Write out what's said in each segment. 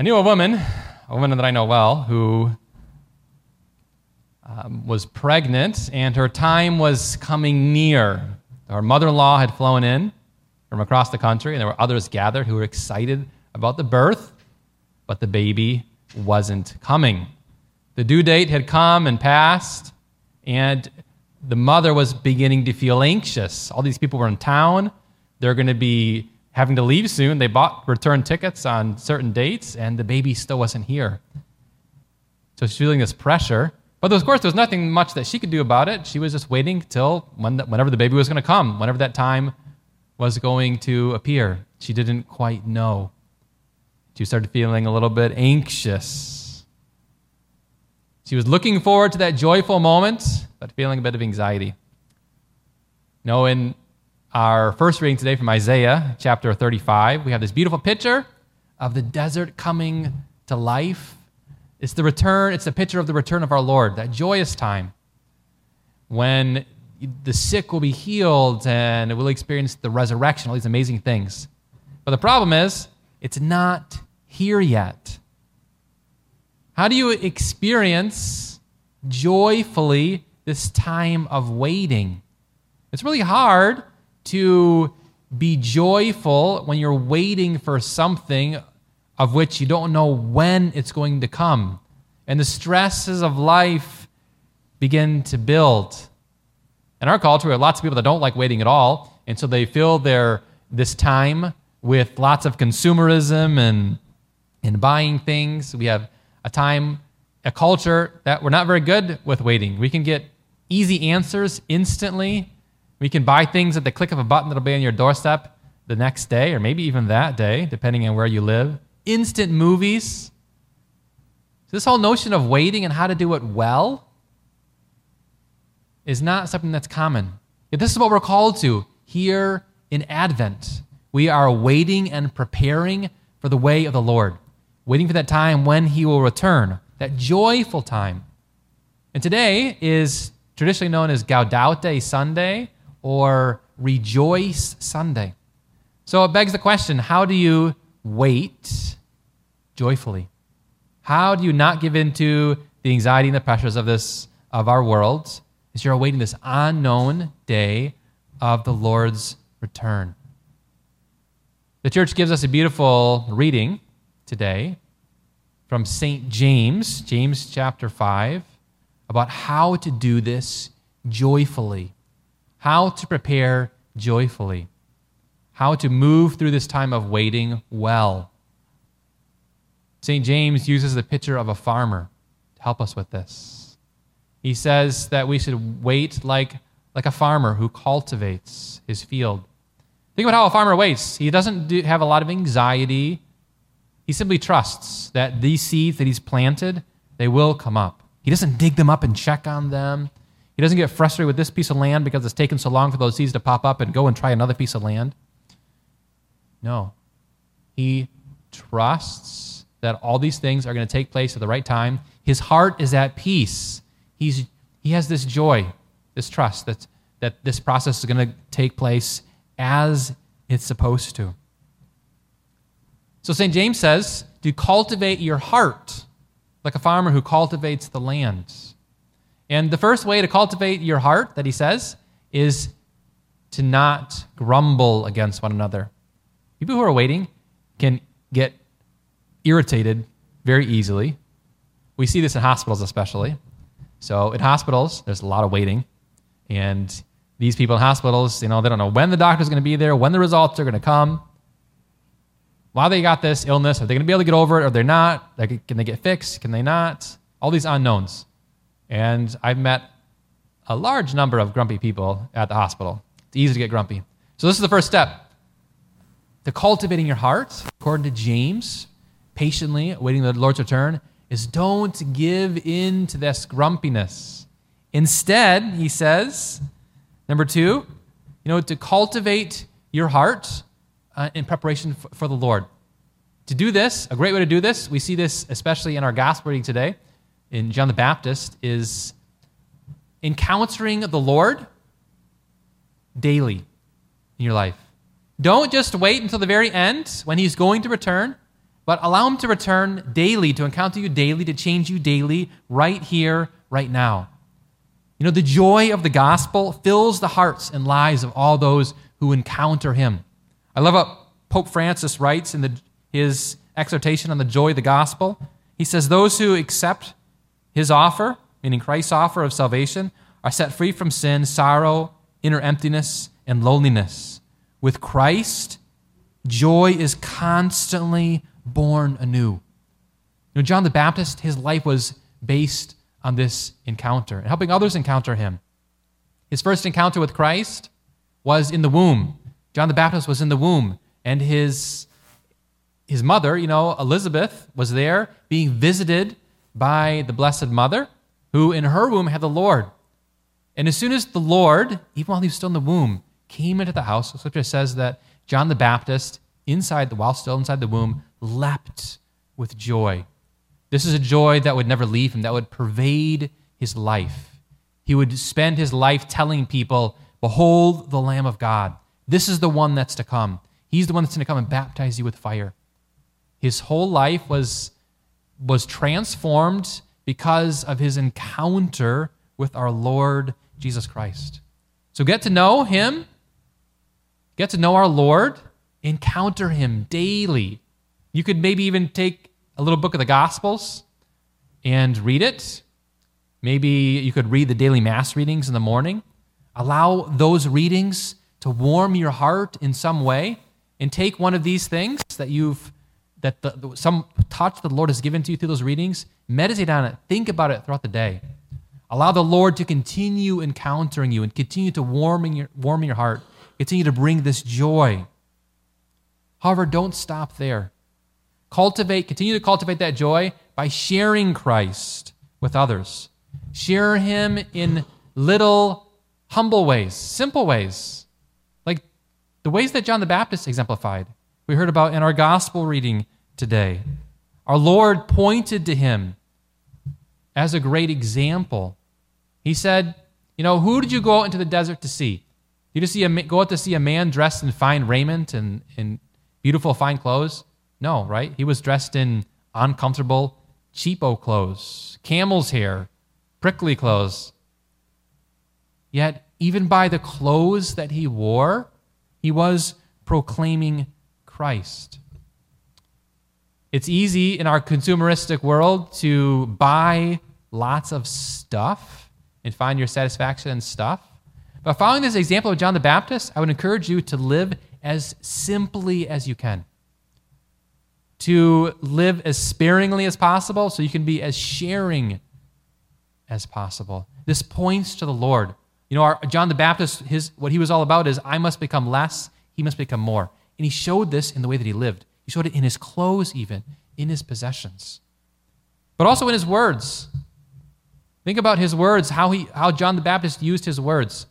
I knew a woman, a woman that I know well, who um, was pregnant and her time was coming near. Her mother in law had flown in from across the country, and there were others gathered who were excited about the birth, but the baby wasn't coming. The due date had come and passed, and the mother was beginning to feel anxious. All these people were in town. They're going to be having to leave soon. They bought return tickets on certain dates, and the baby still wasn't here. So she's feeling this pressure. But of course, there was nothing much that she could do about it. She was just waiting till when the, whenever the baby was going to come, whenever that time was going to appear. She didn't quite know. She started feeling a little bit anxious. She was looking forward to that joyful moment, but feeling a bit of anxiety. You know, in our first reading today from Isaiah chapter 35, we have this beautiful picture of the desert coming to life. It's the return, it's the picture of the return of our Lord, that joyous time when the sick will be healed and we'll experience the resurrection, all these amazing things. But the problem is, it's not here yet. How do you experience joyfully this time of waiting? It's really hard to be joyful when you're waiting for something of which you don't know when it's going to come. And the stresses of life begin to build. In our culture, we have lots of people that don't like waiting at all, and so they fill their this time with lots of consumerism and and buying things. We have a time, a culture that we're not very good with waiting. We can get easy answers instantly we can buy things at the click of a button that'll be on your doorstep the next day, or maybe even that day, depending on where you live. Instant movies. This whole notion of waiting and how to do it well is not something that's common. Yet this is what we're called to here in Advent. We are waiting and preparing for the way of the Lord, waiting for that time when He will return, that joyful time. And today is traditionally known as Gaudete Sunday or Rejoice Sunday. So it begs the question how do you wait joyfully? How do you not give in to the anxiety and the pressures of this of our world as you're awaiting this unknown day of the Lord's return? The church gives us a beautiful reading today from St. James, James chapter 5, about how to do this joyfully how to prepare joyfully, how to move through this time of waiting well. St. James uses the picture of a farmer to help us with this. He says that we should wait like, like a farmer who cultivates his field. Think about how a farmer waits. He doesn't do, have a lot of anxiety. He simply trusts that these seeds that he's planted, they will come up. He doesn't dig them up and check on them. He doesn't get frustrated with this piece of land because it's taken so long for those seeds to pop up and go and try another piece of land. No. He trusts that all these things are going to take place at the right time. His heart is at peace. He's, he has this joy, this trust that, that this process is going to take place as it's supposed to. So St. James says to cultivate your heart like a farmer who cultivates the land. And the first way to cultivate your heart, that he says, is to not grumble against one another. People who are waiting can get irritated very easily. We see this in hospitals, especially. So, in hospitals, there's a lot of waiting. And these people in hospitals, you know, they don't know when the doctor's going to be there, when the results are going to come. Why they got this illness? Are they going to be able to get over it? Or they're not? Like, can they get fixed? Can they not? All these unknowns. And I've met a large number of grumpy people at the hospital. It's easy to get grumpy. So, this is the first step to cultivating your heart, according to James, patiently awaiting the Lord's return, is don't give in to this grumpiness. Instead, he says, number two, you know, to cultivate your heart uh, in preparation for, for the Lord. To do this, a great way to do this, we see this especially in our gospel reading today in John the Baptist is encountering the Lord daily in your life. Don't just wait until the very end when he's going to return, but allow Him to return daily, to encounter you daily, to change you daily, right here, right now. You know, the joy of the gospel fills the hearts and lives of all those who encounter Him. I love what Pope Francis writes in the, his exhortation on the joy of the gospel. He says, Those who accept His offer, meaning Christ's offer of salvation, are set free from sin, sorrow, inner emptiness, and loneliness. With Christ, joy is constantly born anew. You know, John the Baptist, his life was based on this encounter and helping others encounter him. His first encounter with Christ was in the womb. John the Baptist was in the womb, and his, his mother, you know, Elizabeth, was there being visited by the Blessed Mother, who in her womb had the Lord. And as soon as the Lord, even while he was still in the womb, came into the house, Scripture says that John the Baptist, inside the while still inside the womb, leapt with joy. This is a joy that would never leave him, that would pervade his life. He would spend his life telling people, Behold the Lamb of God. This is the one that's to come. He's the one that's going to come and baptize you with fire. His whole life was, was transformed because of his encounter with our Lord Jesus Christ. So get to know him, get to know our Lord, encounter him daily. You could maybe even take a little book of the Gospels and read it. Maybe you could read the daily Mass readings in the morning. Allow those readings to warm your heart in some way and take one of these things that you've that the, some touch the Lord has given to you through those readings, meditate on it, think about it throughout the day. Allow the Lord to continue encountering you and continue to warming your, warming your heart, continue to bring this joy. However, don't stop there. Cultivate, continue to cultivate that joy by sharing Christ with others. Share him in little humble ways, simple ways, like the ways that John the Baptist exemplified. We heard about in our gospel reading today. Our Lord pointed to him as a great example. He said, You know, who did you go out into the desert to see? Did you see a, go out to see a man dressed in fine raiment and in beautiful, fine clothes? No, right? He was dressed in uncomfortable, cheapo clothes, camel's hair, prickly clothes. Yet, even by the clothes that he wore, he was proclaiming Christ. It's easy in our consumeristic world to buy lots of stuff and find your satisfaction in stuff. But following this example of John the Baptist, I would encourage you to live as simply as you can. To live as sparingly as possible so you can be as sharing as possible. This points to the Lord. You know, our, John the Baptist, his, what he was all about is I must become less, he must become more. And he showed this in the way that he lived. He showed it in his clothes, even, in his possessions, but also in his words. Think about his words, how, he, how John the Baptist used his words.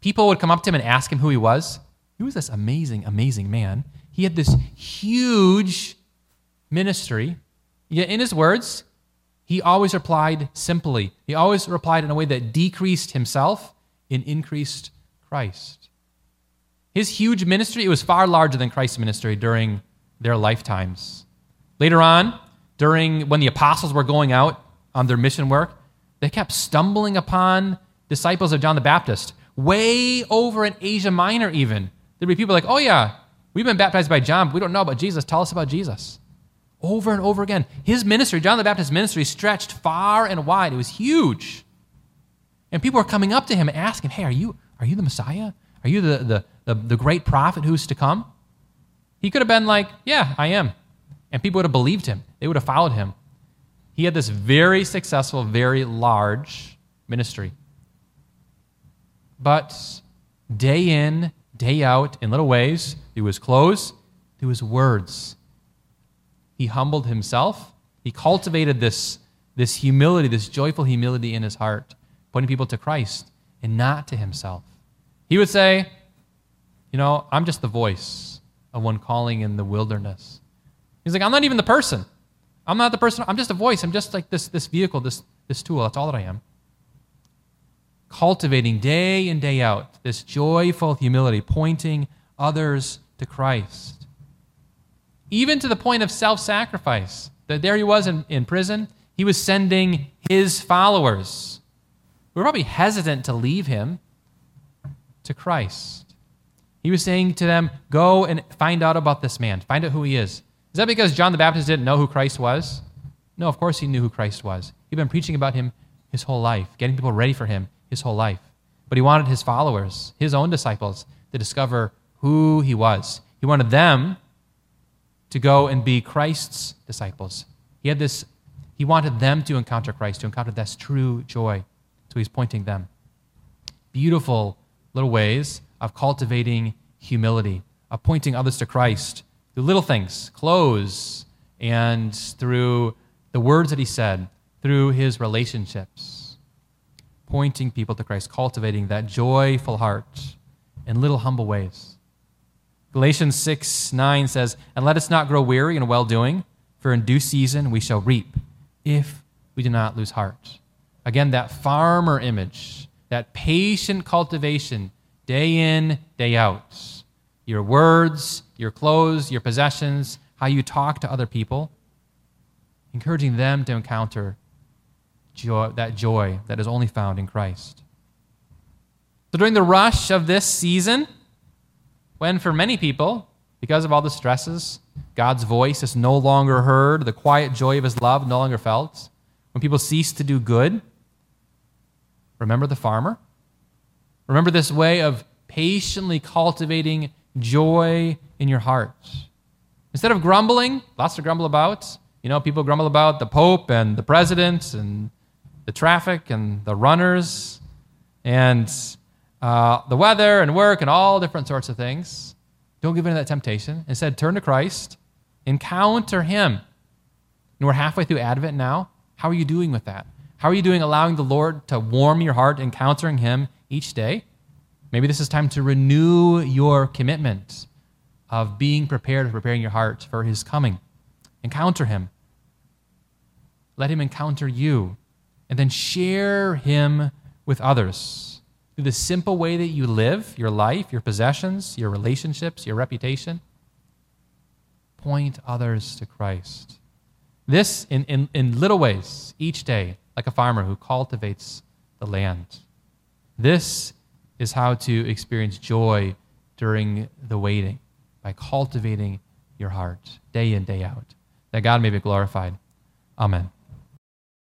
People would come up to him and ask him who he was. He was this amazing, amazing man. He had this huge ministry. Yet in his words, he always replied simply. He always replied in a way that decreased himself and increased Christ. His huge ministry, it was far larger than Christ's ministry during their lifetimes. Later on, during when the apostles were going out on their mission work, they kept stumbling upon disciples of John the Baptist, way over in Asia Minor, even. There'd be people like, oh, yeah, we've been baptized by John, but we don't know about Jesus. Tell us about Jesus. Over and over again. His ministry, John the Baptist's ministry, stretched far and wide. It was huge. And people were coming up to him and asking, hey, are you, are you the Messiah? Are you the, the, the, the great prophet who's to come? He could have been like, yeah, I am. And people would have believed him, they would have followed him. He had this very successful, very large ministry. But day in, day out, in little ways, through his clothes, through his words, he humbled himself. He cultivated this, this humility, this joyful humility in his heart, pointing people to Christ and not to himself. He would say, You know, I'm just the voice of one calling in the wilderness. He's like, I'm not even the person. I'm not the person. I'm just a voice. I'm just like this, this vehicle, this, this tool. That's all that I am. Cultivating day in, day out this joyful humility, pointing others to Christ. even to the point of self sacrifice. That there he was in, in prison, he was sending his followers, who were probably hesitant to leave him, to Christ. He was saying to them, Go and find out about this man, find out who he is. Is that because John the Baptist didn't know who Christ was? No, of course he knew who Christ was. He'd been preaching about him his whole life, getting people ready for him his whole life. But he wanted his followers, his own disciples, to discover who he was. He wanted them to go and be Christ's disciples. He had this, he wanted them to encounter Christ, to encounter this true joy. So he's pointing them. Beautiful little ways of cultivating humility, of pointing others to Christ through little things, clothes, and through the words that he said, through his relationships, pointing people to Christ, cultivating that joyful heart in little humble ways. Galatians 6 9 says, And let us not grow weary in well doing, for in due season we shall reap, if we do not lose heart. Again, that farmer image, that patient cultivation, day in, day out. Your words, your clothes, your possessions, how you talk to other people, encouraging them to encounter joy, that joy that is only found in Christ. So during the rush of this season, when for many people, because of all the stresses, God's voice is no longer heard, the quiet joy of his love no longer felt, when people cease to do good, remember the farmer? Remember this way of patiently cultivating joy in your heart. Instead of grumbling, lots to grumble about. You know, people grumble about the Pope and the president and the traffic and the runners and uh, the weather and work and all different sorts of things. Don't give in to that temptation. Instead, turn to Christ, encounter Him. And we're halfway through Advent now. How are you doing with that? How are you doing allowing the Lord to warm your heart, encountering Him each day? Maybe this is time to renew your commitment of being prepared, preparing your heart for His coming. Encounter Him. Let Him encounter you. And then share Him with others through the simple way that you live, your life, your possessions, your relationships, your reputation. Point others to Christ. This in, in, in little ways each day, like a farmer who cultivates the land. This is how to experience joy during the waiting by cultivating your heart day in, day out. That God may be glorified. Amen.